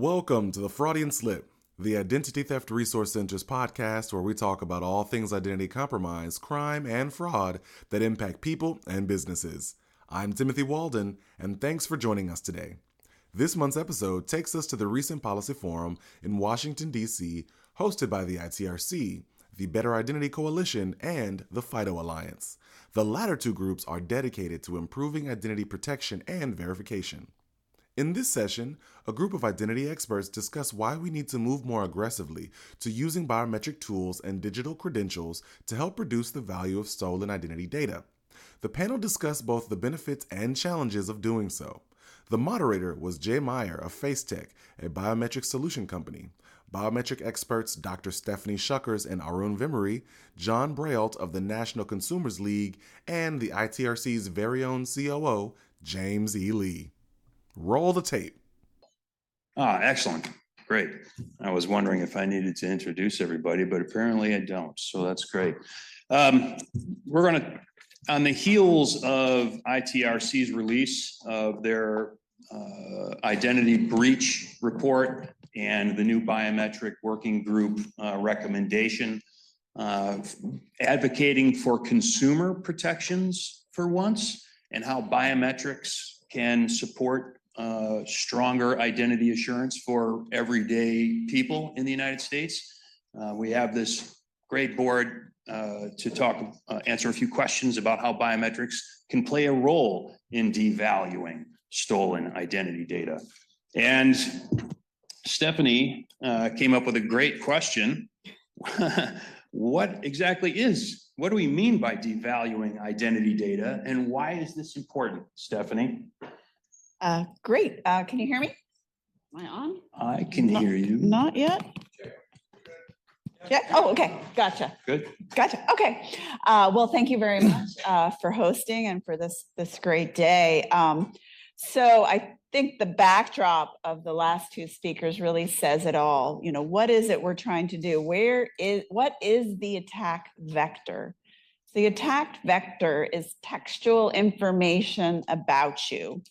Welcome to the Fraudian Slip, the Identity Theft Resource Center's podcast where we talk about all things identity compromise, crime, and fraud that impact people and businesses. I'm Timothy Walden, and thanks for joining us today. This month's episode takes us to the recent policy forum in Washington, D.C., hosted by the ITRC, the Better Identity Coalition, and the FIDO Alliance. The latter two groups are dedicated to improving identity protection and verification. In this session, a group of identity experts discuss why we need to move more aggressively to using biometric tools and digital credentials to help reduce the value of stolen identity data. The panel discussed both the benefits and challenges of doing so. The moderator was Jay Meier of FaceTec, a biometric solution company. Biometric experts Dr. Stephanie Schuckers and Arun Vemuri, John Breyault of the National Consumers League, and the ITRC's very own COO, James E. Lee. Roll the tape. Ah, excellent. Great. I was wondering if I needed to introduce everybody, but apparently I don't. So that's great. Um, we're going to, on the heels of ITRC's release of their uh, identity breach report and the new biometric working group uh, recommendation, uh, advocating for consumer protections for once and how biometrics can support stronger identity assurance for everyday people in the United States. Uh, we have this great board uh, to talk, uh, answer a few questions about how biometrics can play a role in devaluing stolen identity data. And Stephanie uh, came up with a great question. what exactly is, what do we mean by devaluing identity data and why is this important, Stephanie? Uh, great. Uh, can you hear me? Am I on? I can Not- hear you. Not yet? Yeah, oh, okay, gotcha, Good. gotcha, okay. Uh, well, thank you very much, uh, for hosting and for this, this great day. Um, so I think the backdrop of the last two speakers really says it all. You know, what is it we're trying to do? Where is, what is the attack vector? The attack vector is textual information about you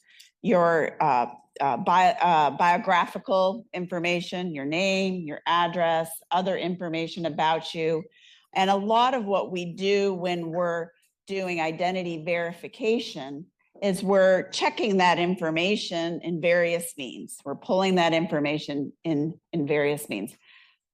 your uh, uh, uh, biographical information, your name, your address, other information about you. And a lot of what we do when we're doing identity verification is we're checking that information in various means. We're pulling that information in, in various means.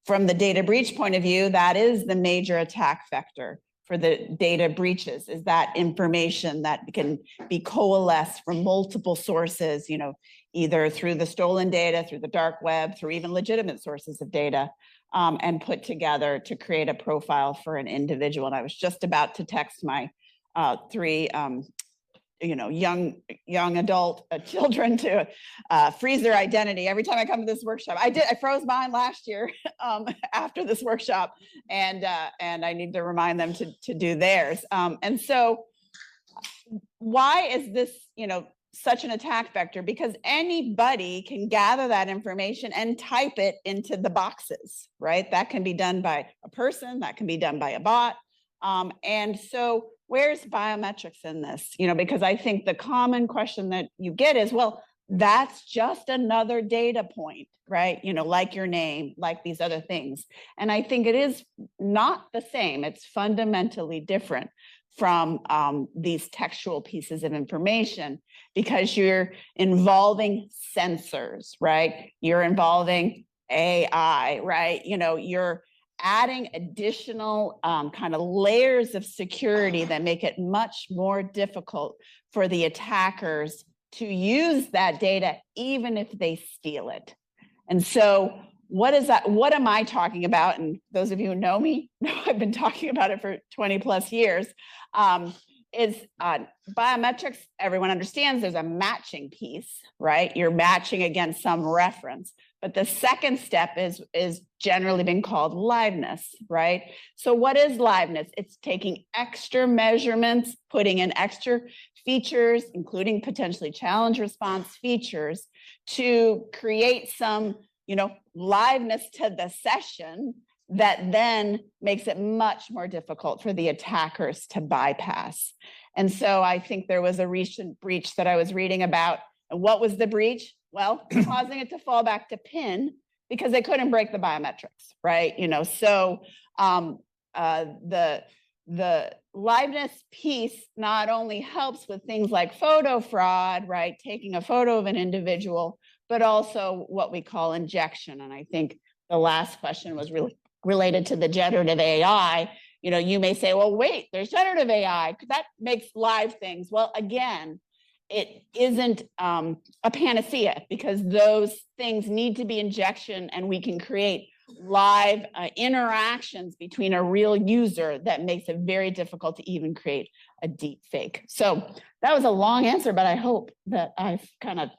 From the data breach point of view, that is the major attack vector for the data breaches is that information that can be coalesced from multiple sources, you know, either through the stolen data, through the dark web, through even legitimate sources of data, um, and put together to create a profile for an individual. And I was just about to text my uh, three um, you know, young, young adult uh, children to uh, freeze their identity every time I come to this workshop. I did, I froze mine last year um, after this workshop and, uh, and I need to remind them to, to do theirs. Um, and so why is this, you know, such an attack vector? Because anybody can gather that information and type it into the boxes, right? That can be done by a person, that can be done by a bot. Um, and so where's biometrics in this? You know, because I think the common question that you get is, well, that's just another data point, right? You know, like your name, like these other things. And I think it is not the same. It's fundamentally different from um, these textual pieces of information because you're involving sensors, right? You're involving AI, right? You know, you're adding additional um, kind of layers of security that make it much more difficult for the attackers to use that data, even if they steal it. And so what is that? What am I talking about? And those of you who know me know I've been talking about it for 20 plus years. Um, is uh, biometrics, everyone understands there's a matching piece, right? You're matching against some reference. But the second step is, is generally been called liveness, right? So what is liveness? It's taking extra measurements, putting in extra features, including potentially challenge response features to create some, you know, liveness to the session that then makes it much more difficult for the attackers to bypass. And so I think there was a recent breach that I was reading about. And what was the breach? Well, causing it to fall back to pin because they couldn't break the biometrics, right? You know, so um, uh, the the liveness piece not only helps with things like photo fraud, right? Taking a photo of an individual, but also what we call injection. And I think the last question was really related to the generative AI. You know, you may say, well, wait, there's generative AI. That makes live things. Well, again, it isn't um, a panacea because those things need to be injection and we can create live uh, interactions between a real user that makes it very difficult to even create a deep fake. So that was a long answer, but I hope that I've kind of,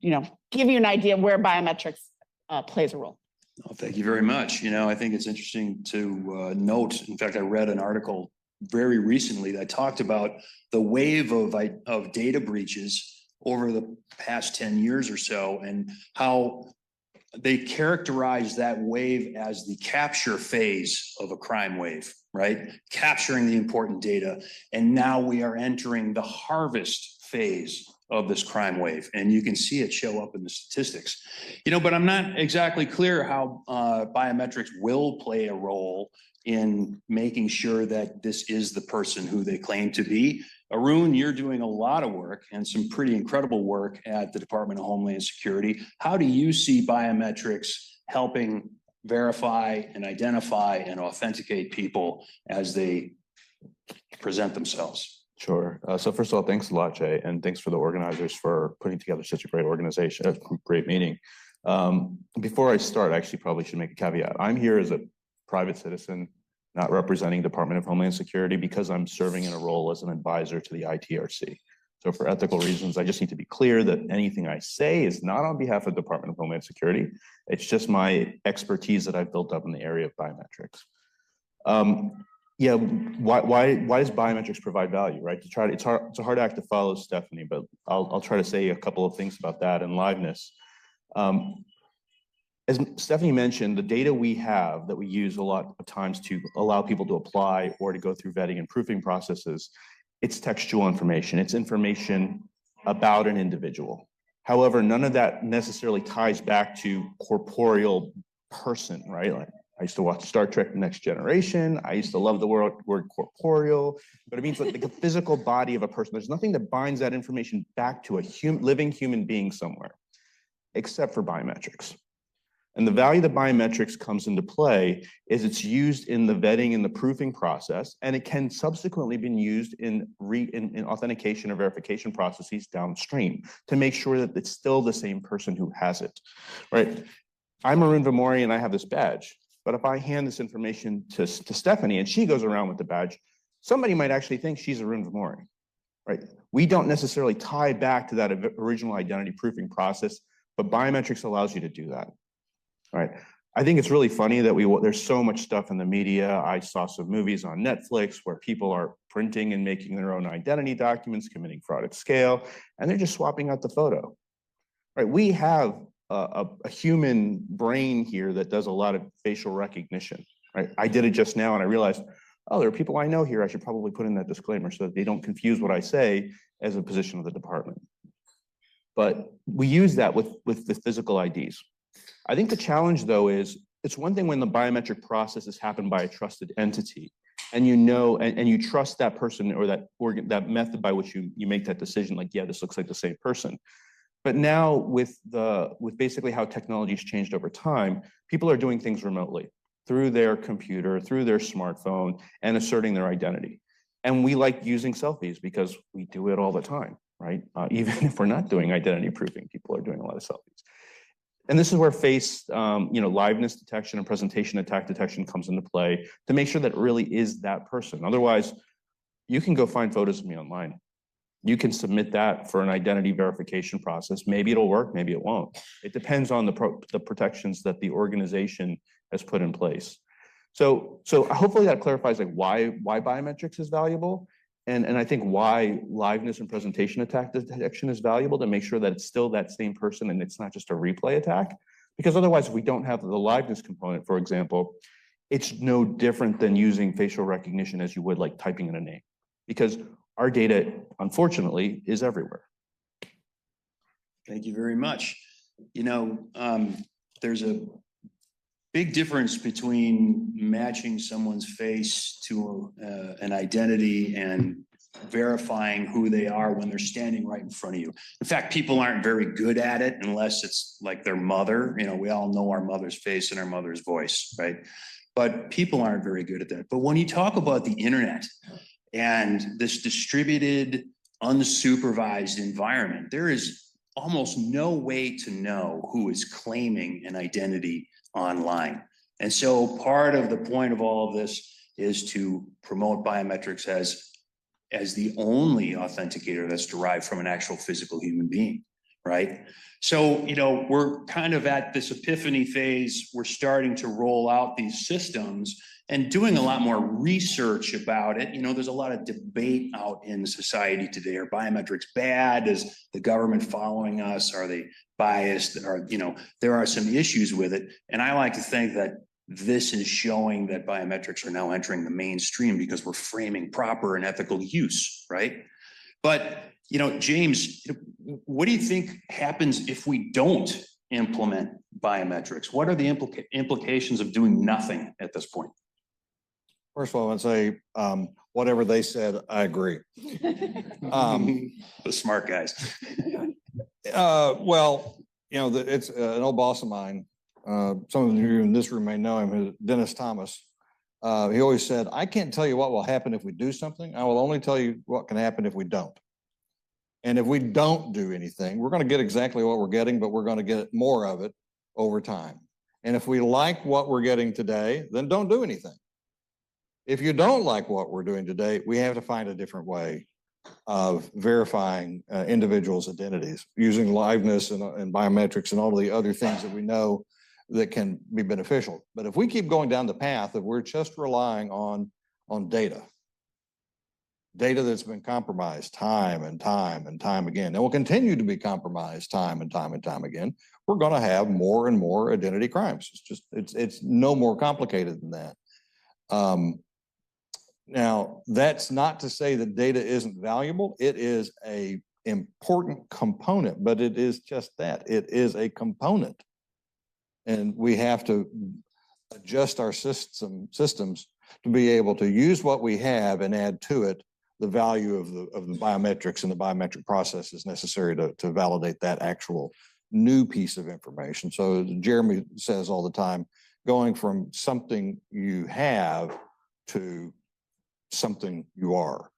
you know, give you an idea where biometrics uh, plays a role. Well, thank you very much. You know, I think it's interesting to uh, note, in fact, I read an article very recently that talked about the wave of, of data breaches over the past 10 years or so and how they characterize that wave as the capture phase of a crime wave, right? Capturing the important data. And now we are entering the harvest phase of this crime wave. And you can see it show up in the statistics. You know, but I'm not exactly clear how uh, biometrics will play a role in making sure that this is the person who they claim to be. Arun, you're doing a lot of work and some pretty incredible work at the Department of Homeland Security. How do you see biometrics helping verify and identify and authenticate people as they present themselves? Sure. Uh, so first of all, thanks a lot, Jay, and thanks for the organizers for putting together such a great organization, a great meeting. Um, before I start, I actually probably should make a caveat. I'm here as a private citizen not representing Department of Homeland Security because I'm serving in a role as an advisor to the ITRC. So for ethical reasons, I just need to be clear that anything I say is not on behalf of Department of Homeland Security. It's just my expertise that I've built up in the area of biometrics. Um, yeah, why, why, why does biometrics provide value, right? To try to, it's hard, it's a hard act to follow, Stephanie, but I'll, I'll try to say a couple of things about that and liveness. Um, as Stephanie mentioned, the data we have that we use a lot of times to allow people to apply or to go through vetting and proofing processes, it's textual information. It's information about an individual. However, none of that necessarily ties back to corporeal person, right? Like I used to watch Star Trek: Next Generation. I used to love the word, word corporeal, but it means like the physical body of a person. There's nothing that binds that information back to a hum, living human being somewhere, except for biometrics. And the value that biometrics comes into play is it's used in the vetting and the proofing process, and it can subsequently be used in, re, in, in authentication or verification processes downstream to make sure that it's still the same person who has it, right? I'm Arun Vemuri and I have this badge, but if I hand this information to, to Stephanie and she goes around with the badge, somebody might actually think she's Arun Vemuri, right? We don't necessarily tie back to that original identity proofing process, but biometrics allows you to do that right? I think it's really funny that we there's so much stuff in the media. I saw some movies on Netflix where people are printing and making their own identity documents, committing fraud at scale, and they're just swapping out the photo. Right? We have a, a, human brain here that does a lot of facial recognition. Right? I did it just now, and I realized, oh, there are people I know here. I should probably put in that disclaimer so that they don't confuse what I say as a position of the department. But we use that with with the physical IDs. I think the challenge though is it's one thing when the biometric process is happened by a trusted entity and you know and, and you trust that person or that organ that method by which you you make that decision like yeah this looks like the same person. But now with the with basically how technology's changed over time people are doing things remotely through their computer through their smartphone and asserting their identity. And we like using selfies because we do it all the time right? Uh, even if we're not doing identity proofing people are doing a lot of selfies and this is where face, um, you know, liveness detection and presentation attack detection comes into play to make sure that it really is that person. Otherwise, you can go find photos of me online. You can submit that for an identity verification process. Maybe it'll work, maybe it won't. It depends on the, pro the protections that the organization has put in place. So, so hopefully that clarifies like why why biometrics is valuable. And, and I think why liveness and presentation attack detection is valuable to make sure that it's still that same person and it's not just a replay attack. Because otherwise, if we don't have the liveness component, for example, it's no different than using facial recognition as you would like typing in a name. Because our data, unfortunately, is everywhere. Thank you very much. You know, um, there's a big difference between matching someone's face to uh, an identity and verifying who they are when they're standing right in front of you. In fact, people aren't very good at it unless it's like their mother. You know, we all know our mother's face and our mother's voice, right? But people aren't very good at that. But when you talk about the internet and this distributed, unsupervised environment, there is almost no way to know who is claiming an identity online. And so part of the point of all of this is to promote biometrics as as the only authenticator that's derived from an actual physical human being, right? So, you know, we're kind of at this epiphany phase. We're starting to roll out these systems and doing a lot more research about it. You know, there's a lot of debate out in society today. Are biometrics bad? Is the government following us? Are they biased? Are, you know, there are some issues with it. And I like to think that this is showing that biometrics are now entering the mainstream because we're framing proper and ethical use, right? But, you know, James, what do you think happens if we don't implement biometrics? What are the implica- implications of doing nothing at this point? First of all, I would say, um, whatever they said, I agree. Um, The smart guys. Uh, well, you know, the- it's uh, an old boss of mine. Uh, some of you in this room may know him, Dennis Thomas. Uh, he always said, I can't tell you what will happen if we do something. I will only tell you what can happen if we don't. And if we don't do anything, we're going to get exactly what we're getting, but we're going to get more of it over time. And if we like what we're getting today, then don't do anything. If you don't like what we're doing today, we have to find a different way of verifying uh, individuals' identities using liveness and, uh, and biometrics and all the other things that we know that can be beneficial. But if we keep going down the path of we're just relying on, on data, data that's been compromised time and time and time again, and will continue to be compromised time and time and time again, we're going to have more and more identity crimes. It's just, it's, it's no more complicated than that. Um, now, that's not to say that data isn't valuable. It is a important component, but it is just that. It is a component. And we have to adjust our system, systems to be able to use what we have and add to it the value of the, of the biometrics and the biometric processes necessary to, to validate that actual new piece of information. So Jeremy says all the time, going from something you have to something you are,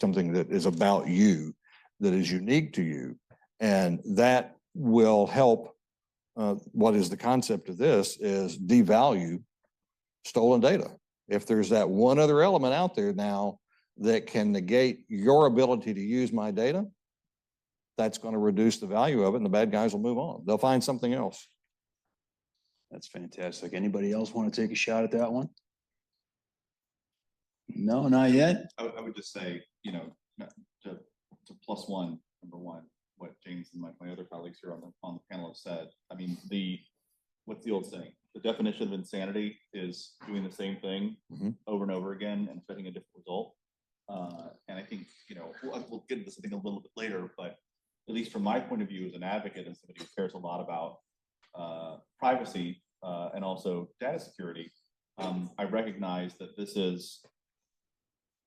something that is about you, that is unique to you. And that will help. Uh, what is the concept of this is devalue stolen data. If there's that one other element out there now that can negate your ability to use my data, that's going to reduce the value of it and the bad guys will move on. They'll find something else. That's fantastic. Anybody else want to take a shot at that one? No, not yet? I, would- I would just say, you know, not- to, to plus one, number one, what James and my, my other colleagues here on the, on the panel have said. I mean, the, what's the old saying? The definition of insanity is doing the same thing Mhm. over and over again and expecting a different result. Uh, and I think, you know, we'll, we'll get into something a little bit later, but at least from my point of view as an advocate and somebody who cares a lot about uh, privacy uh, and also data security, um, I recognize that this is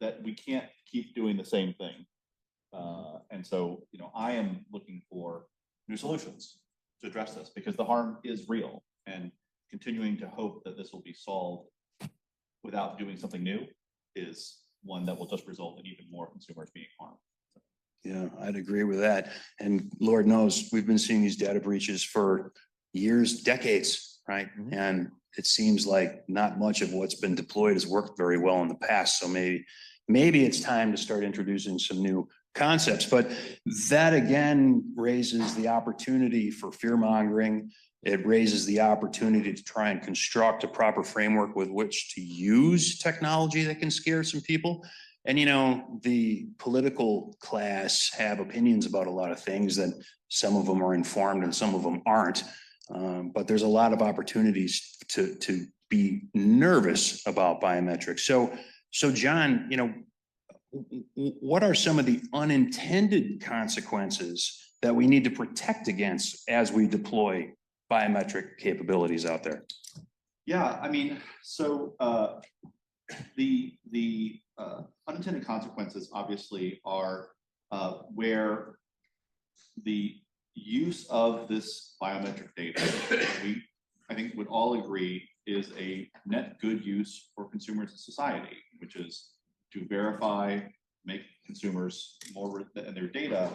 that we can't keep doing the same thing. Uh, and so, you know, I am looking for new solutions to address this because the harm is real and continuing to hope that this will be solved without doing something new is one that will just result in even more consumers being harmed. Yeah, I'd agree with that. And Lord knows, we've been seeing these data breaches for years, decades, right? Mhm. And it seems like not much of what's been deployed has worked very well in the past. So maybe, maybe it's time to start introducing some new concepts. But that again raises the opportunity for fear mongering. It raises the opportunity to try and construct a proper framework with which to use technology that can scare some people. And you know, the political class have opinions about a lot of things that some of them are informed and some of them aren't. Um, but there's a lot of opportunities to, to be nervous about biometrics. So, so John, you know, what are some of the unintended consequences that we need to protect against as we deploy biometric capabilities out there? Yeah, I mean, so uh, the, the uh, unintended consequences obviously are uh, where the use of this biometric data, we, I think would all agree is a net good use for consumers and society, which is to verify, make consumers more, re- and their data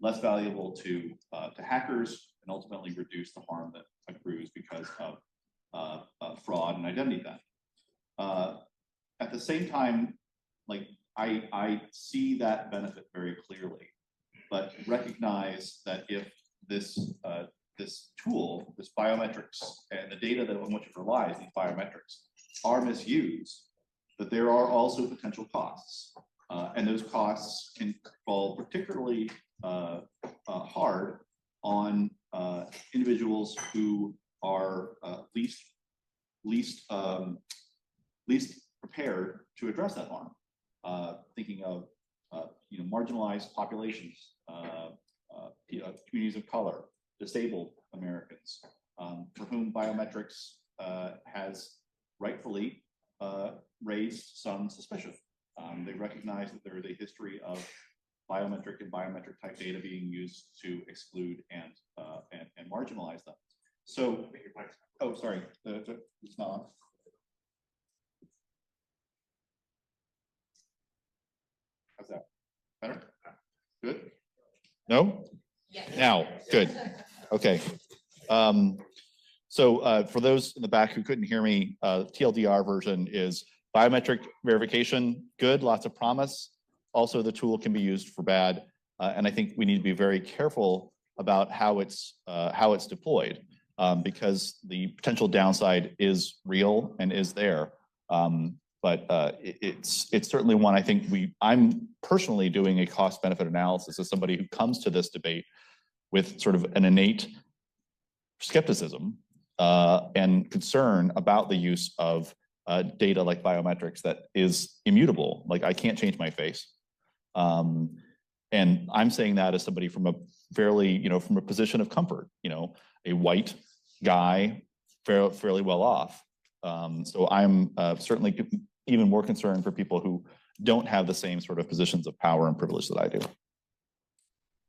less valuable to, uh, to hackers and ultimately reduce the harm that accrues because of uh, uh, fraud and identity theft. Uh, at the same time, like I, I see that benefit very clearly, but recognize that if this, uh, this tool, this biometrics and the data that on which it relies, these biometrics are misused, that there are also potential costs. Uh, and those costs can fall particularly uh, uh, hard on uh, individuals who are uh, least least um, least prepared to address that harm. Uh, thinking of you know marginalized populations, communities of color, disabled Americans, um, for whom biometrics uh, has rightfully uh, raised some suspicion. Um, they recognize that there is a history of biometric and biometric type data being used to exclude and uh, and, and marginalize them. So, oh, sorry, it's not. on. How's that? Better? Good? No? Now, good. Okay. Um, so, uh, for those in the back who couldn't hear me, uh, TLDR version is biometric verification, good, lots of promise. Also, the tool can be used for bad. Uh, and I think we need to be very careful about how it's, uh, how it's deployed. Um, because the potential downside is real and is there. Um, but, uh, it- it's, it's certainly one I think we, I'm personally doing a cost benefit analysis as somebody who comes to this debate with sort of an innate skepticism uh, and concern about the use of uh, data like biometrics that is immutable. Like I can't change my face. Um, and I'm saying that as somebody from a fairly, you know, from a position of comfort, you know, a white guy, fairly, fairly well off. Um, so I'm uh, certainly even more concerned for people who don't have the same sort of positions of power and privilege that I do.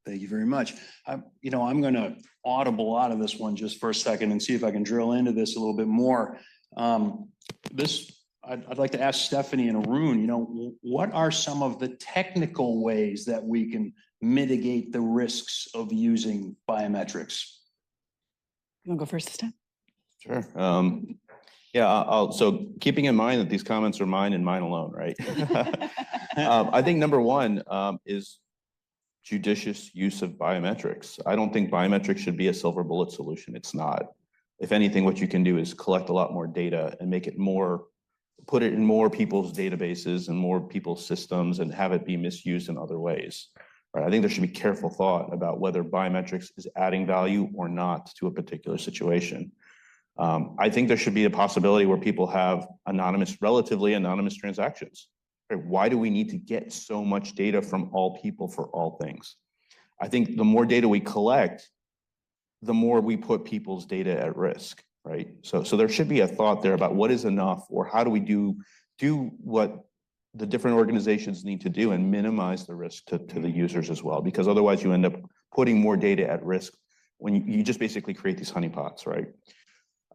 Thank you very much. I'm, you know, I'm gonna audible out of this one just for a second and see if I can drill into this a little bit more. Um, this, I'd, I'd like to ask Stephanie and Arun, you know, what are some of the technical ways that we can mitigate the risks of using biometrics? You want to go first this time? Sure. Um, yeah, I- I'll, so keeping in mind that these comments are mine and mine alone, right? Um, I think number one, um, is judicious use of biometrics. I don't think biometrics should be a silver bullet solution. It's not. If anything, what you can do is collect a lot more data and make it more, put it in more people's databases and more people's systems and have it be misused in other ways. I think there should be careful thought about whether biometrics is adding value or not to a particular situation. Um, I think there should be a possibility where people have anonymous, relatively anonymous transactions. Why do we need to get so much data from all people for all things? I think the more data we collect, the more we put people's data at risk, right? So, so there should be a thought there about what is enough or how do we do, do what the different organizations need to do and minimize the risk to, to the users as well, because otherwise you end up putting more data at risk when you, you just basically create these honeypots, right?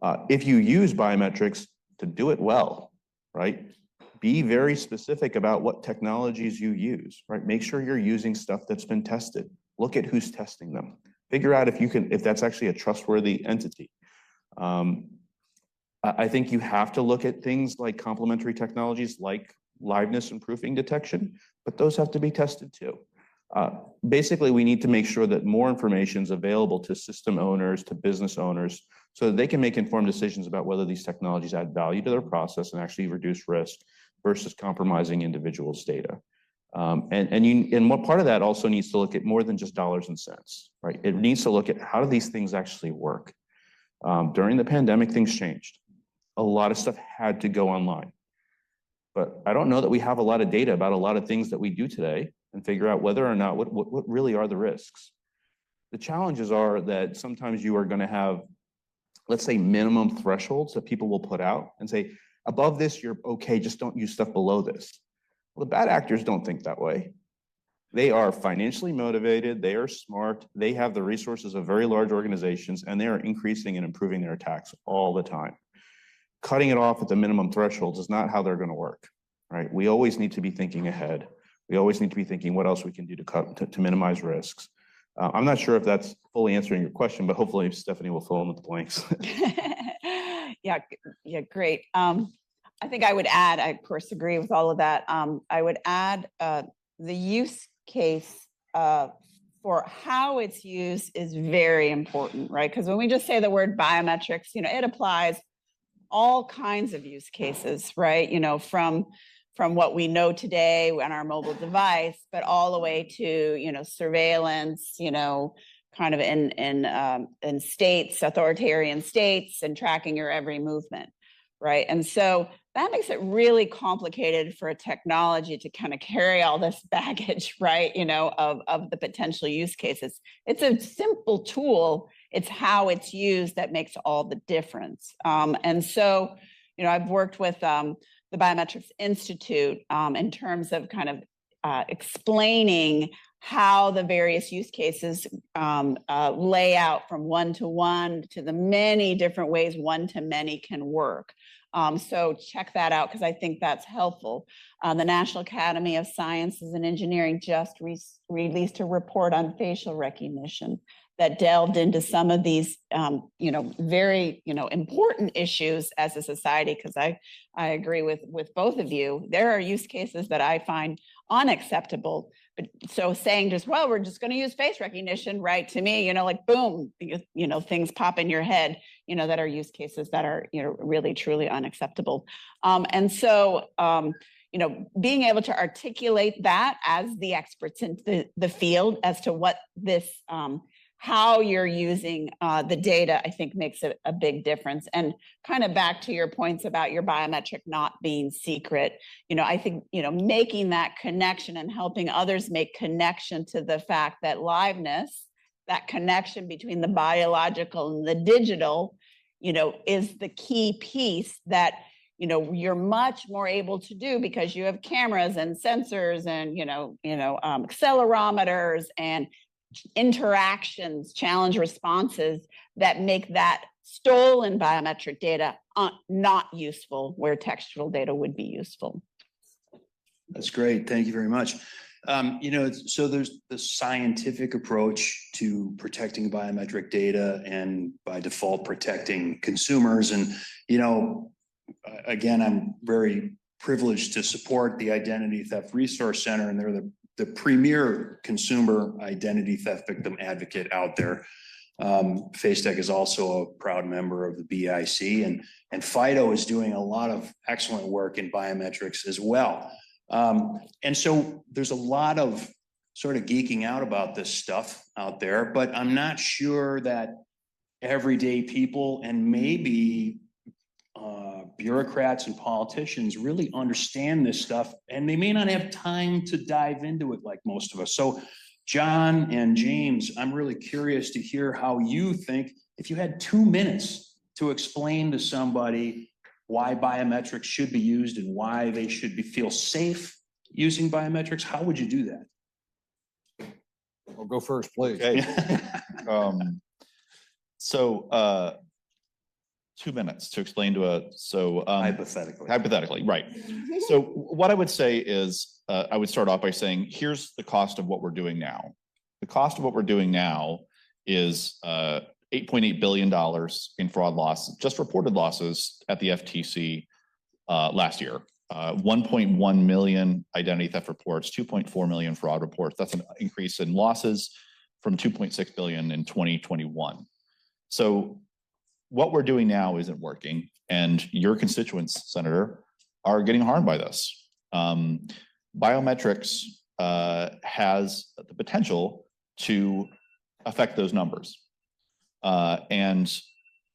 Uh, if you use biometrics to do it well, right? Be very specific about what technologies you use, right? Make sure you're using stuff that's been tested. Look at who's testing them. Figure out if you can, if that's actually a trustworthy entity. Um, I, think you have to look at things like complementary technologies like liveness and proofing detection, but those have to be tested too. Uh, basically, we need to make sure that more information is available to system owners, to business owners, so that they can make informed decisions about whether these technologies add value to their process and actually reduce risk versus compromising individuals' data. Um, and, and you, and what part of that also needs to look at more than just dollars and cents, right? It needs to look at how do these things actually work? Um, during the pandemic, things changed. A lot of stuff had to go online. But I don't know that we have a lot of data about a lot of things that we do today and figure out whether or not, what, what, what really are the risks. The challenges are that sometimes you are going to have, let's say, minimum thresholds that people will put out and say, above this, you're okay, just don't use stuff below this. Well, the bad actors don't think that way. They are financially motivated, they are smart, they have the resources of very large organizations, and they are increasing and improving their attacks all the time. Cutting it off at the minimum thresholds is not how they're going to work, right? We always need to be thinking ahead. We always need to be thinking what else we can do to cut, to, to minimize risks. Uh, I'm not sure if that's fully answering your question, but hopefully Stephanie will fill in the blanks. Yeah, yeah, great. Um, I think I would add, I of course agree with all of that. Um, I would add, uh, the use case, uh, for how it's used is very important, right? Because when we just say the word biometrics, you know, it applies all kinds of use cases, right? You know, from, from what we know today on our mobile device, but all the way to, you know, surveillance, you know, kind of in, in, um, in states, authoritarian states and tracking your every movement, right? And so that makes it really complicated for a technology to kind of carry all this baggage, right? You know, of, of the potential use cases. It's a simple tool. It's how it's used that makes all the difference. Um, and so, you know, I've worked with um, the Biometrics Institute um, in terms of kind of uh, explaining how the various use cases um, uh, lay out from one to one to the many different ways one to many can work. Um, so check that out because I think that's helpful. Uh, the National Academy of Sciences and Engineering just re- released a report on facial recognition that delved into some of these, um, you know, very, you know, important issues as a society. Because I, I agree with with both of you. There are use cases that I find unacceptable. So saying just, well, we're just going to use face recognition, right? To me, you know, like boom, you, you know, things pop in your head, you know, that are use cases that are, you know, really truly unacceptable. Um, and so, um, you know, being able to articulate that as the experts in the, the field as to what this um, how you're using uh, the data, I think makes a, a big difference. And kind of back to your points about your biometric not being secret, you know, I think, you know, making that connection and helping others make connection to the fact that liveness, that connection between the biological and the digital, you know, is the key piece that you know you're much more able to do because you have cameras and sensors and you know you know um, accelerometers and interactions, challenge responses that make that stolen biometric data uh, not useful where textual data would be useful. That's great. Thank you very much. Um, you know, so there's the scientific approach to protecting biometric data and by default protecting consumers. And, you know, again, I'm very privileged to support the Identity Theft Resource Center and they're the, the premier consumer identity theft victim advocate out there. Um, FaceTec is also a proud member of the BIC and, and FIDO is doing a lot of excellent work in biometrics as well. Um, and so there's a lot of sort of geeking out about this stuff out there, but I'm not sure that everyday people and maybe uh, bureaucrats and politicians really understand this stuff, and they may not have time to dive into it like most of us. So, John and James, I'm really curious to hear how you think, if you had two minutes to explain to somebody why biometrics should be used and why they should be, feel safe using biometrics, how would you do that? Well, go first, please. Okay, um, so, uh, two minutes to explain to a, so, um, Hypothetically. hypothetically, right. So what I would say is, uh, I would start off by saying, here's the cost of what we're doing now. The cost of what we're doing now is, uh, eight point eight billion dollars in fraud loss, just reported losses at the FTC, uh, last year. Uh, one point one million identity theft reports, two point four million fraud reports. That's an increase in losses from two point six billion in twenty twenty-one. So what we're doing now isn't working, and your constituents, Senator, are getting harmed by this. Um, biometrics uh, has the potential to affect those numbers. Uh, and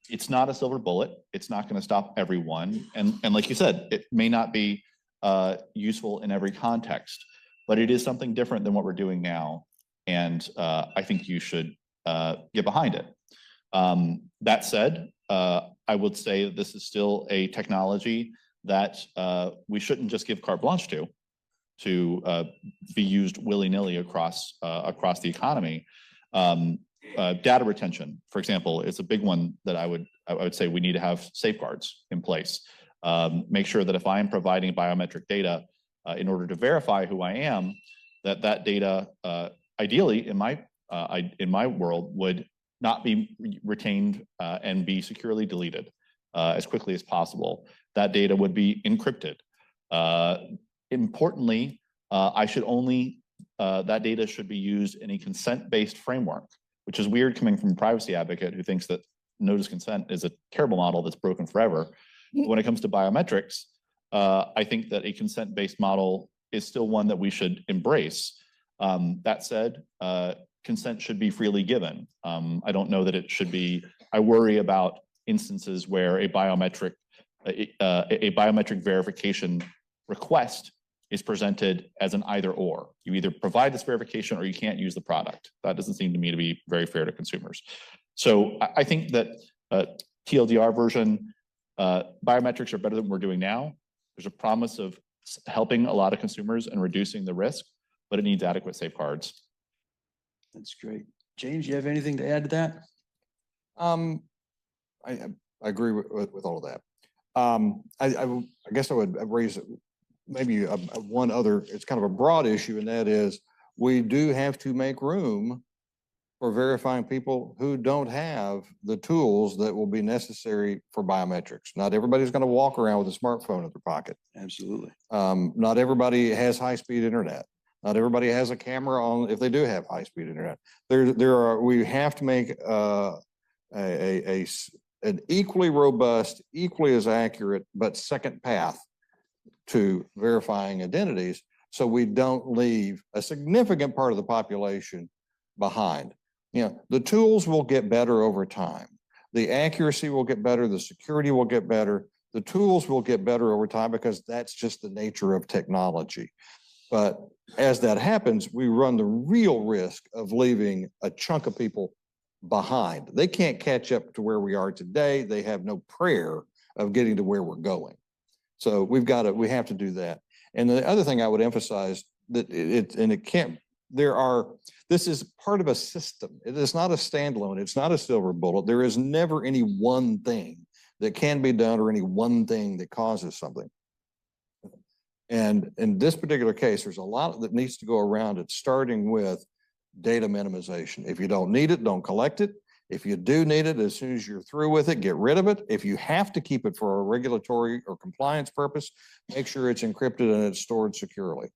it's not a silver bullet. It's not going to stop everyone. And, and like you said, it may not be uh, useful in every context, but it is something different than what we're doing now. And uh, I think you should uh, get behind it. Um, that said, uh, I would say this is still a technology that uh, we shouldn't just give carte blanche to, to uh, be used willy-nilly across, uh, across the economy. Um, Data retention, for example, is a big one that I would, I would say we need to have safeguards in place. Um, Make sure that if I am providing biometric data in order to verify who I am, that that data ideally, in my, in my world, would not be retained uh, and be securely deleted uh, as quickly as possible. That data would be encrypted. Uh, Importantly, uh, I should only, uh, that data should be used in a consent-based framework, which is weird coming from a privacy advocate who thinks that notice consent is a terrible model that's broken forever. But When it comes to biometrics, I think that a consent-based model is still one that we should embrace. Um, that said, uh, consent should be freely given. Um, I don't know that it should be, I worry about instances where a biometric, uh, a a biometric verification request is presented as an either or. You either provide this verification or you can't use the product. That doesn't seem to me to be very fair to consumers. So I, I think that uh, TLDR version, uh, biometrics are better than we're doing now. There's a promise of helping a lot of consumers and reducing the risk, but it needs adequate safeguards. That's great. James, you have anything to add to that? Um, I, I- I agree with, with, with all of that. Um, I, I, w- I guess I would raise maybe a, a one other, it's kind of a broad issue, and that is we do have to make room for verifying people who don't have the tools that will be necessary for biometrics. Not everybody's going to walk around with a smartphone in their pocket. Absolutely. Um, not everybody has high-speed internet. Not everybody has a camera on, if they do have high-speed internet. There, there are, we have to make, uh, a, an equally robust, equally as accurate, but second path to verifying identities, so we don't leave a significant part of the population behind. You know, the tools will get better over time. The accuracy will get better, the security will get better, the tools will get better over time because that's just the nature of technology. But as that happens, we run the real risk of leaving a chunk of people behind. They can't catch up to where we are today. They have no prayer of getting to where we're going. So we've got to, we have to do that. And the other thing I would emphasize that it, and it can't, there are, this is part of a system. It is not a standalone. It's not a silver bullet. There is never any one thing that can be done or any one thing that causes something. And in this particular case, there's a lot that needs to go around it, starting with data minimization. If you don't need it, don't collect it. If you do need it, as soon as you're through with it, get rid of it. If you have to keep it for a regulatory or compliance purpose, make sure it's encrypted and it's stored securely.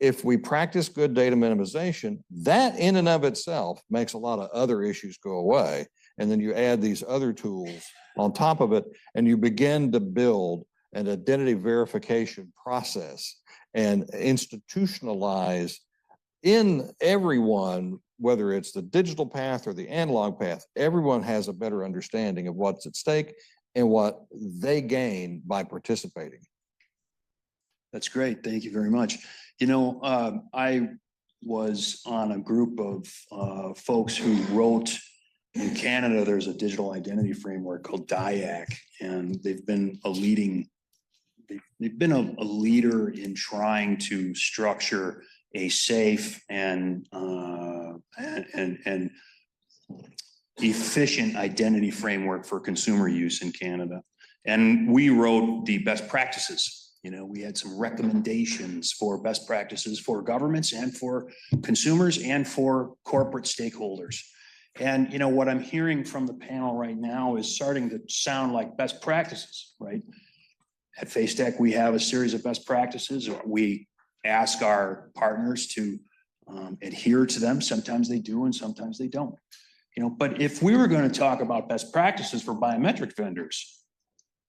If we practice good data minimization, that in and of itself makes a lot of other issues go away. And then you add these other tools on top of it, and you begin to build an identity verification process and institutionalize in everyone, whether it's the digital path or the analog path, everyone has a better understanding of what's at stake and what they gain by participating. That's great. Thank you very much. You know, um, I was on a group of uh, folks who wrote in Canada, there's a digital identity framework called DIAC, and they've been a leading, they- they've been a, a leader in trying to structure a safe and, uh, and, and efficient identity framework for consumer use in Canada. And we wrote the best practices. You know, we had some recommendations for best practices for governments and for consumers and for corporate stakeholders. And, you know, what I'm hearing from the panel right now is starting to sound like best practices, right? At FaceTec, we have a series of best practices. We ask our partners to um, adhere to them. Sometimes they do and sometimes they don't. You know, but if we were going to talk about best practices for biometric vendors,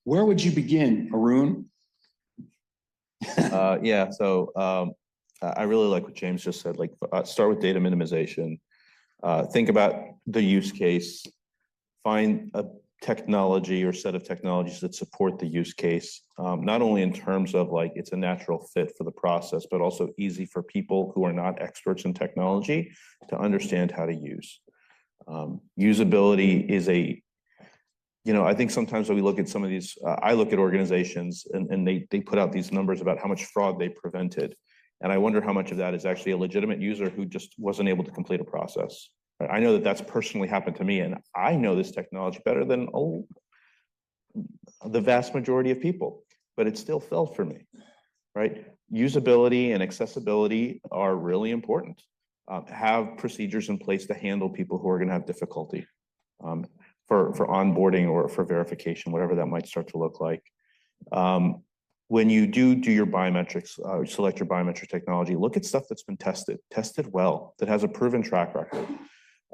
where would you begin, Arun? Uh, yeah, so, um, I really like what James just said, like, uh, start with data minimization. Uh, think about the use case. Find a technology or set of technologies that support the use case. Um, not only in terms of like, it's a natural fit for the process, but also easy for people who are not experts in technology to understand how to use. Um, usability is a, you know, I think sometimes when we look at some of these, uh, I look at organizations and, and they, they put out these numbers about how much fraud they prevented. And I wonder how much of that is actually a legitimate user who just wasn't able to complete a process. I know that that's personally happened to me and I know this technology better than, oh, the vast majority of people, but it still failed for me, right? Usability and accessibility are really important. Uh, have procedures in place to handle people who are gonna have difficulty um, for, for onboarding or for verification, whatever that might start to look like. Um, when you do do your biometrics, uh, select your biometric technology, look at stuff that's been tested, tested well, that has a proven track record.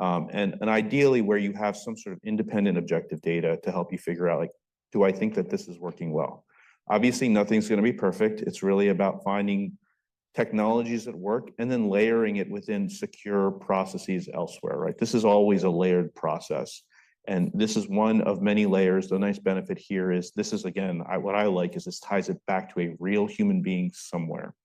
Um, and, ideally where you have some sort of independent objective data to help you figure out like, do I think that this is working well? Obviously, nothing's gonna be perfect. It's really about finding technologies that work and then layering it within secure processes elsewhere, right? This is always a layered process. And this is one of many layers. The nice benefit here is this is again, what I like is this ties it back to a real human being somewhere.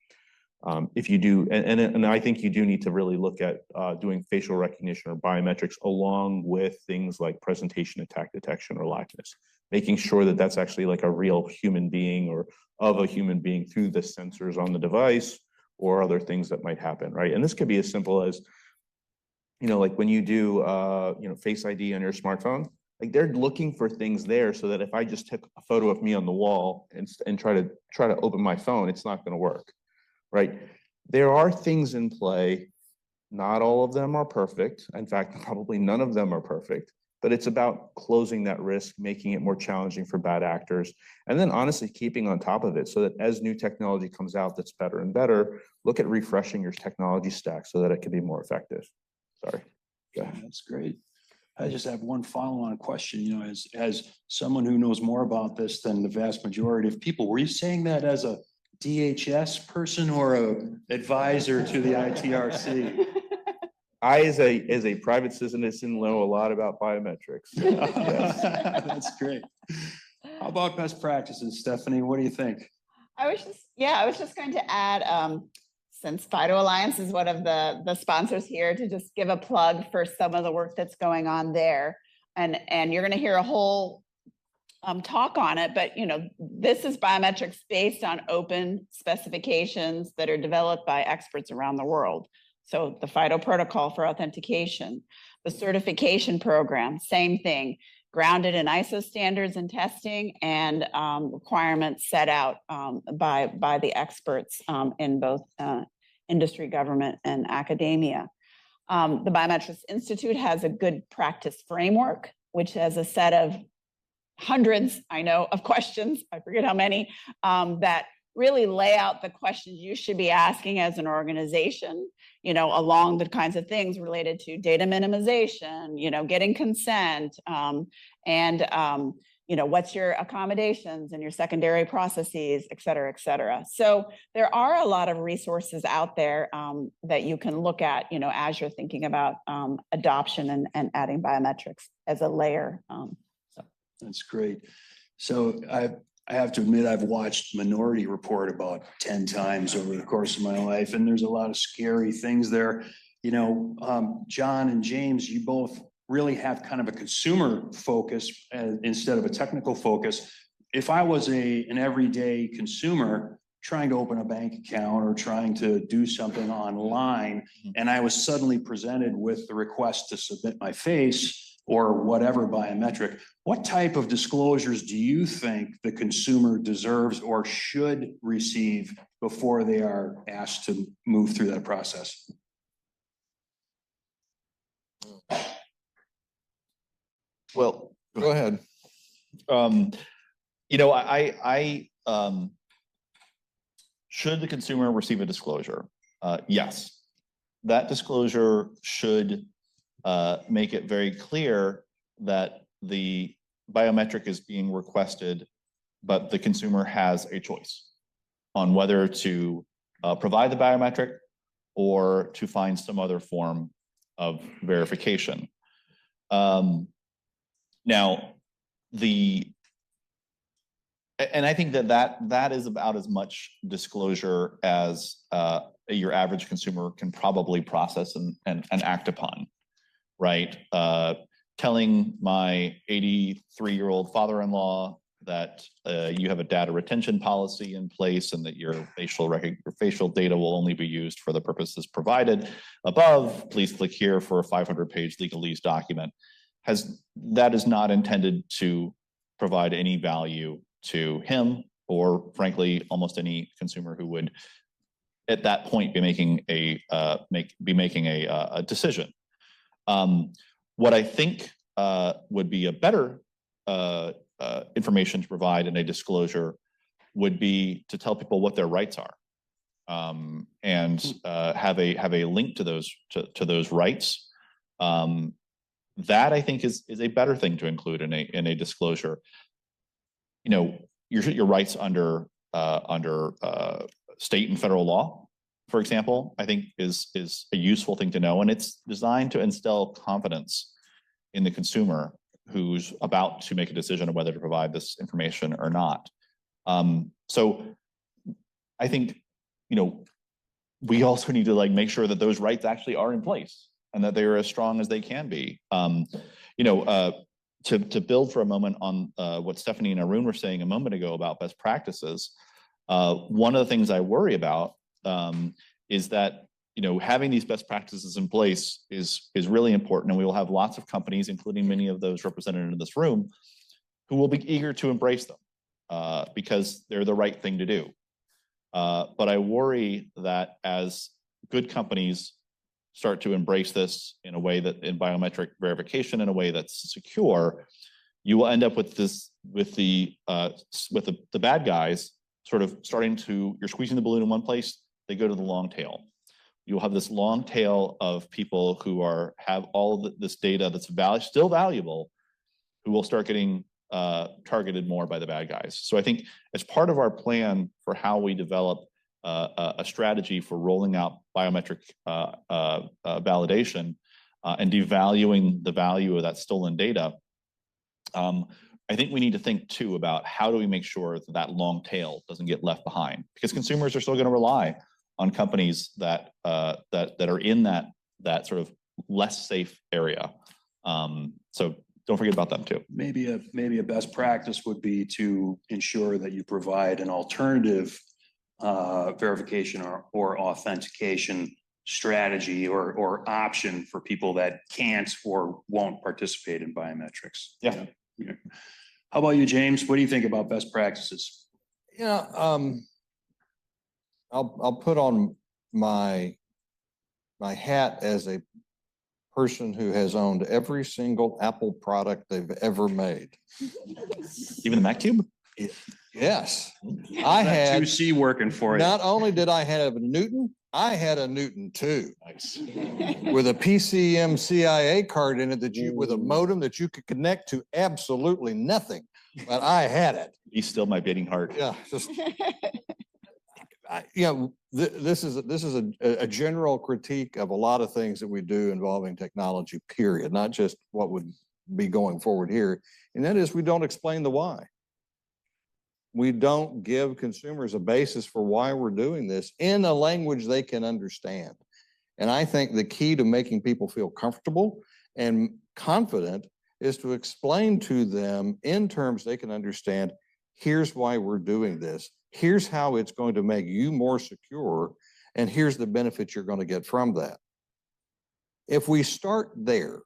Um, if you do, and, I think you do need to really look at uh, doing facial recognition or biometrics along with things like presentation attack detection or liveness, making sure that that's actually like a real human being or of a human being through the sensors on the device or other things that might happen, right? And this could be as simple as, you know, like when you do, uh, you know, Face ID on your smartphone, like they're looking for things there so that if I just took a photo of me on the wall and, and try to, try to open my phone, it's not gonna work, right? There are things in play, not all of them are perfect. In fact, probably none of them are perfect. But it's about closing that risk, making it more challenging for bad actors. And then honestly, keeping on top of it so that as new technology comes out that's better and better, look at refreshing your technology stack so that it can be more effective. Sorry. Ahead. That's great. I just have one follow-on question, you know, as, as someone who knows more about this than the vast majority of people, were you saying that as a DHS person or a advisor to the ITRC? I, as a, as a private citizen, know a lot about biometrics. That's great. How about best practices, Stephanie? What do you think? I was just, yeah, I was just going to add, um, since FIDO Alliance is one of the, the sponsors here, to just give a plug for some of the work that's going on there. And, and you're gonna hear a whole um, talk on it, but you know, this is biometrics based on open specifications that are developed by experts around the world. So the FIDO protocol for authentication, the certification program, same thing, grounded in ISO standards and testing and um, requirements set out um, by, by the experts um, in both uh, industry, government, and academia. Um, The Biometrics Institute has a good practice framework, which has a set of hundreds, I know, of questions, I forget how many, um, that really lay out the questions you should be asking as an organization, you know, along the kinds of things related to data minimization, you know, getting consent, um, and, um, you know, what's your accommodations and your secondary processes, et cetera, et cetera. So there are a lot of resources out there um, that you can look at, you know, as you're thinking about um, adoption and, and adding biometrics as a layer. Um, That's great. So I, I have to admit, I've watched Minority Report about ten times over the course of my life, and there's a lot of scary things there. You know, um, John and James, you both really have kind of a consumer focus uh, instead of a technical focus. If I was a, an everyday consumer trying to open a bank account or trying to do something online, and I was suddenly presented with the request to submit my face or whatever biometric, what type of disclosures do you think the consumer deserves or should receive before they are asked to move through that process? Well, Go ahead. um, you know, I, I, um, should the consumer receive a disclosure? Uh, yes. That disclosure should, uh, make it very clear that the biometric is being requested, but the consumer has a choice on whether to, uh, provide the biometric or to find some other form of verification. Um, now, the, and I think that that, that is about as much disclosure as uh, your average consumer can probably process and, and, and act upon. Right? Uh, telling my eighty-three-year-old father-in-law that uh, you have a data retention policy in place and that your facial rec, your facial data will only be used for the purposes provided above, please click here for a five hundred page legalese document. Has, that is not intended to provide any value to him or frankly, almost any consumer who would at that point be making a, uh, make, be making a, uh, a decision. Um, what I think, uh, would be a better, uh, uh, information to provide in a disclosure would be to tell people what their rights are. Um, and, uh, have a, have a link to those, to, to those rights. Um, that I think is, is a better thing to include in a, in a disclosure. You know, your, your rights under, uh, under, uh, state and federal law, for example, I think is, is a useful thing to know, and it's designed to instill confidence in the consumer who's about to make a decision of whether to provide this information or not. Um, so I think, you know, we also need to like make sure that those rights actually are in place and that they are as strong as they can be. Um, you know, uh, to, to build for a moment on, uh, what Stephanie and Arun were saying a moment ago about best practices. Uh, one of the things I worry about, um, is that, you know, having these best practices in place is, is really important. And we will have lots of companies, including many of those represented in this room, who will be eager to embrace them, uh, because they're the right thing to do. Uh, but I worry that as good companies start to embrace this in a way that in biometric verification in a way that's secure, you will end up with this, with the, uh, with the, the bad guys sort of starting to, you're squeezing the balloon in one place, they go to the long tail. You'll have this long tail of people who are, have all th- this data that's still valuable, who will start getting uh, targeted more by the bad guys. So I think as part of our plan for how we develop uh, a, a strategy for rolling out biometric uh, uh, uh, validation uh, and devaluing the value of that stolen data, um, I think we need to think too about how do we make sure that that long tail doesn't get left behind? Because consumers are still going to rely on companies that uh, that that are in that that sort of less safe area. Um, so don't forget about them too. Maybe a, maybe a best practice would be to ensure that you provide an alternative uh, verification or, or authentication strategy or, or option for people that can't or won't participate in biometrics. Yeah. Yeah. How about you, James? What do you think about best practices? Yeah, um, I'll, I'll put on my, my hat as a person who has owned every single Apple product they've ever made. Even the Mac Cube? Yes, I That had, Two C working for you. not only did I have a Newton, I had a Newton too, Nice. with a PCMCIA card in it that you, with a modem that you could connect to absolutely nothing, but I had it. He's still my beating heart. Yeah, just. I, you know, th- this is, this is a, a a general critique of a lot of things that we do involving technology, period, not just what would be going forward here. And that is, we don't explain the why. We don't give consumers a basis for why we're doing this in a language they can understand. And I think the key to making people feel comfortable and confident is to explain to them in terms they can understand, here's why we're doing this. Here's how it's going to make you more secure, and here's the benefits you're going to get from that. If we start there,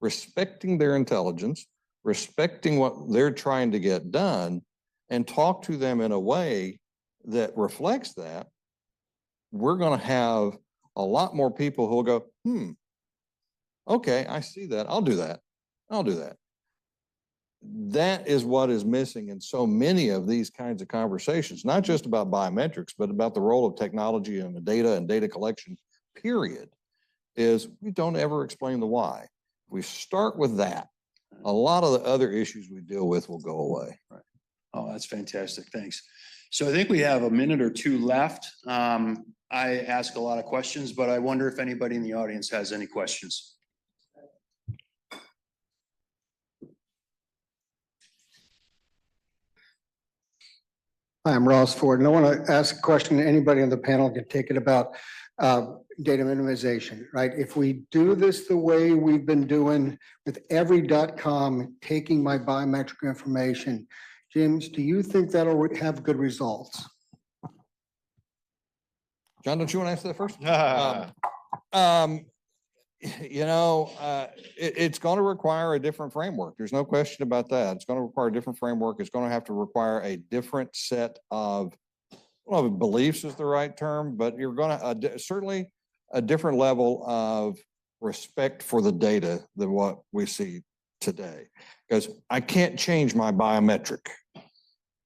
respecting their intelligence, respecting what they're trying to get done, and talk to them in a way that reflects that, we're going to have a lot more people who will go, hmm, okay, I see that. I'll do that. I'll do that. That is what is missing in so many of these kinds of conversations, not just about biometrics, but about the role of technology and the data and data collection, period, is we don't ever explain the why. If We start with that. A lot of the other issues we deal with will go away. Oh, that's fantastic. Thanks. So I think we have a minute or two left. Um, I ask a lot of questions, but I wonder if anybody in the audience has any questions. Hi, I'm Ross Ford, and I want to ask a question, anybody on the panel can take it about uh, data minimization, right? If we do this the way we've been doing with every dot com, taking my biometric information, James, do you think that'll re- have good results? John, don't you want to answer that first? Um, Um, you know, uh, it, it's going to require a different framework. There's no question about that. It's going to require a different framework. It's going to have to require a different set of, well, beliefs is the right term, but you're going to, certainly a different level of respect for the data than what we see today. Because I can't change my biometric.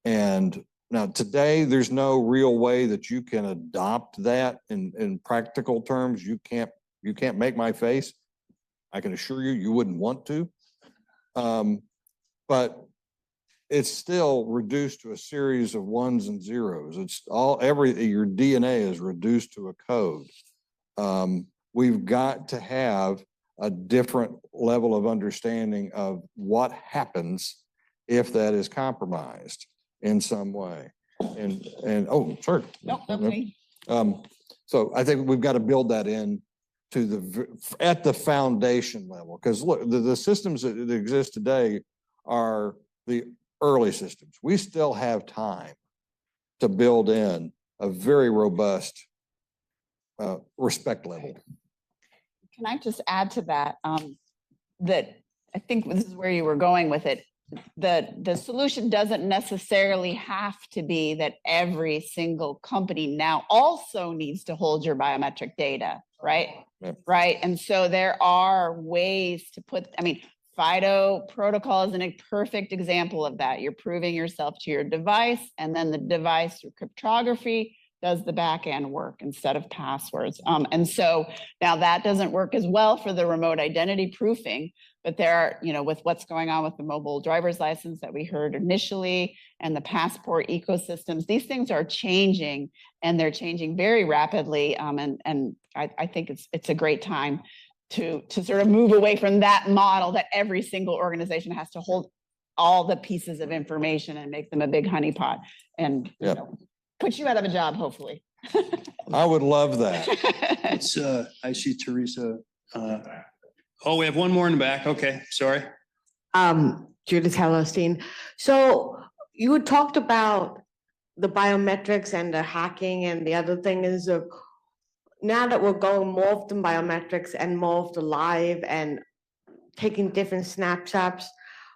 And now today, there's no real way that you can adopt that in, in practical terms. You can't, you can't make my face. I can assure you, you wouldn't want to. Um, but it's still reduced to a series of ones and zeros. It's all, every, your DNA is reduced to a code. Um, we've got to have a different level of understanding of what happens if that is compromised in some way. And, and, oh, sorry. Nope, that's me. Um, so I think we've got to build that in to the, at the foundation level, because look, the, the systems that that exist today are the early systems. We still have time to build in a very robust uh, respect level. Can I just add to that? Um, that I think this is where you were going with it. The, the solution doesn't necessarily have to be that every single company now also needs to hold your biometric data, right? Right? And so there are ways to put, I mean, FIDO protocol is a perfect example of that. You're proving yourself to your device and then the device through cryptography does the back end work instead of passwords. Um, and so now that doesn't work as well for the remote identity proofing, but there are, you know, with what's going on with the mobile driver's license that we heard initially and the passport ecosystems, these things are changing and they're changing very rapidly. Um, and, and I, I think it's, it's a great time to, to sort of move away from that model that every single organization has to hold all the pieces of information and make them a big honeypot and, you Yep. know, put you out of a job, hopefully. I would love that. It's, uh, I see Teresa. uh, Oh, we have one more in the back. Okay, sorry. Um, Judith Hellerstein. So you had talked about the biometrics and the hacking and the other thing is uh, now that we're going more of the biometrics and more of the live and taking different snapshots,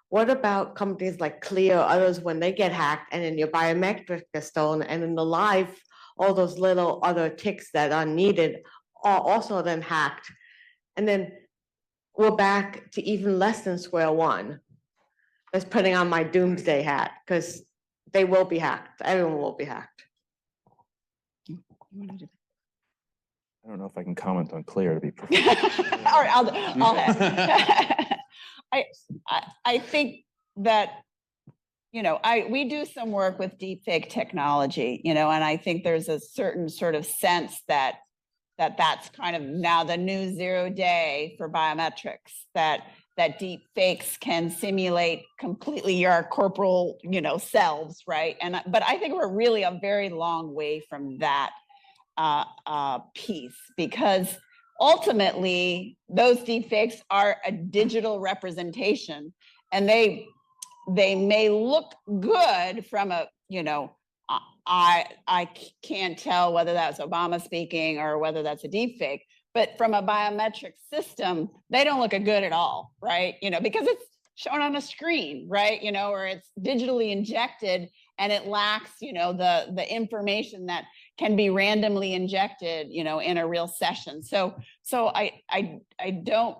what about companies like Clear, or others, when they get hacked and then your biometric is stolen and in the live, all those little other ticks that are needed are also then hacked? And then we're back to even less than square one. That's putting on my doomsday hat, because they will be hacked. Everyone will be hacked. I don't know if I can comment on Clear to be. All perfectly- I'll, I'll I, I, I think that, you know, I, we do some work with deepfake technology, you know, and I think there's a certain sort of sense that that that's kind of now the new zero day for biometrics, that that deep fakes can simulate completely your corporal, you know, selves, right? And, but I think we're really a very long way from that uh, uh, piece because ultimately those deepfakes are a digital representation and they they may look good from a you know i i can't tell whether that's obama speaking or whether that's a deepfake but from a biometric system they don't look good at all right? You know because it's shown on a screen right? You know or it's digitally injected and it lacks you know the the information that can be randomly injected you know in a real session so so i i i don't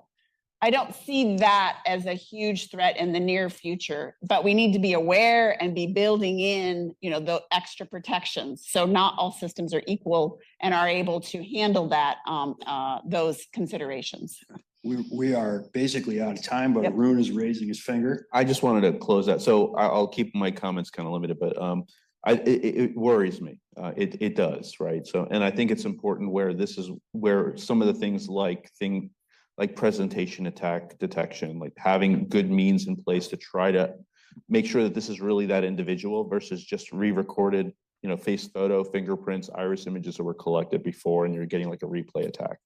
i don't see that as a huge threat in the near future but we need to be aware and be building in you know the extra protections so not all systems are equal and are able to handle that um uh those considerations We, we are basically out of time, but Yep. Arun is raising his finger. I just wanted to close that. So I, I'll keep my comments kind of limited, but, um, I, it, it- worries me. Uh, it, it does, right? So, and I think it's important where this is where some of the things like thing, like presentation attack detection, like having good means in place to try to make sure that this is really that individual versus just re-recorded you know, face photo, fingerprints, iris images that were collected before, and you're getting like a replay attack.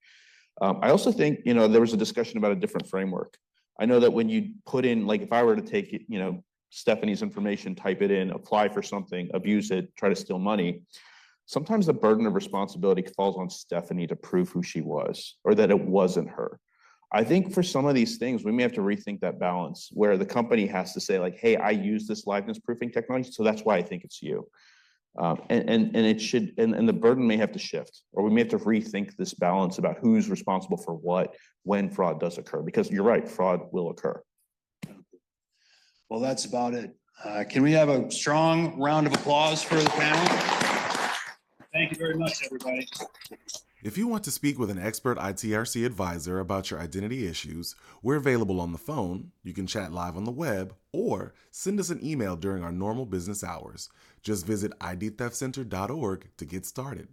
Um, I also think, you know, there was a discussion about a different framework. I know that when you put in, like, if I were to take, you know, Stephanie's information, type it in, apply for something, abuse it, try to steal money, sometimes the burden of responsibility falls on Stephanie to prove who she was or that it wasn't her. I think for some of these things, we may have to rethink that balance where the company has to say like, hey, I use this liveness proofing technology, so that's why I think it's you. Um, and, and, and it should, and, and the burden may have to shift, or we may have to rethink this balance about who's responsible for what when fraud does occur, because you're right, fraud will occur. Well, that's about it. Uh, Can we have a strong round of applause for the panel? Thank you very much, everybody. If you want to speak with an expert ITRC advisor about your identity issues, we're available on the phone, you can chat live on the web, or send us an email during our normal business hours. Just visit idtheftcenter.org to get started.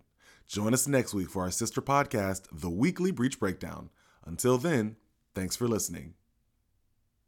Join us next week for our sister podcast, The Weekly Breach Breakdown. Until then, thanks for listening.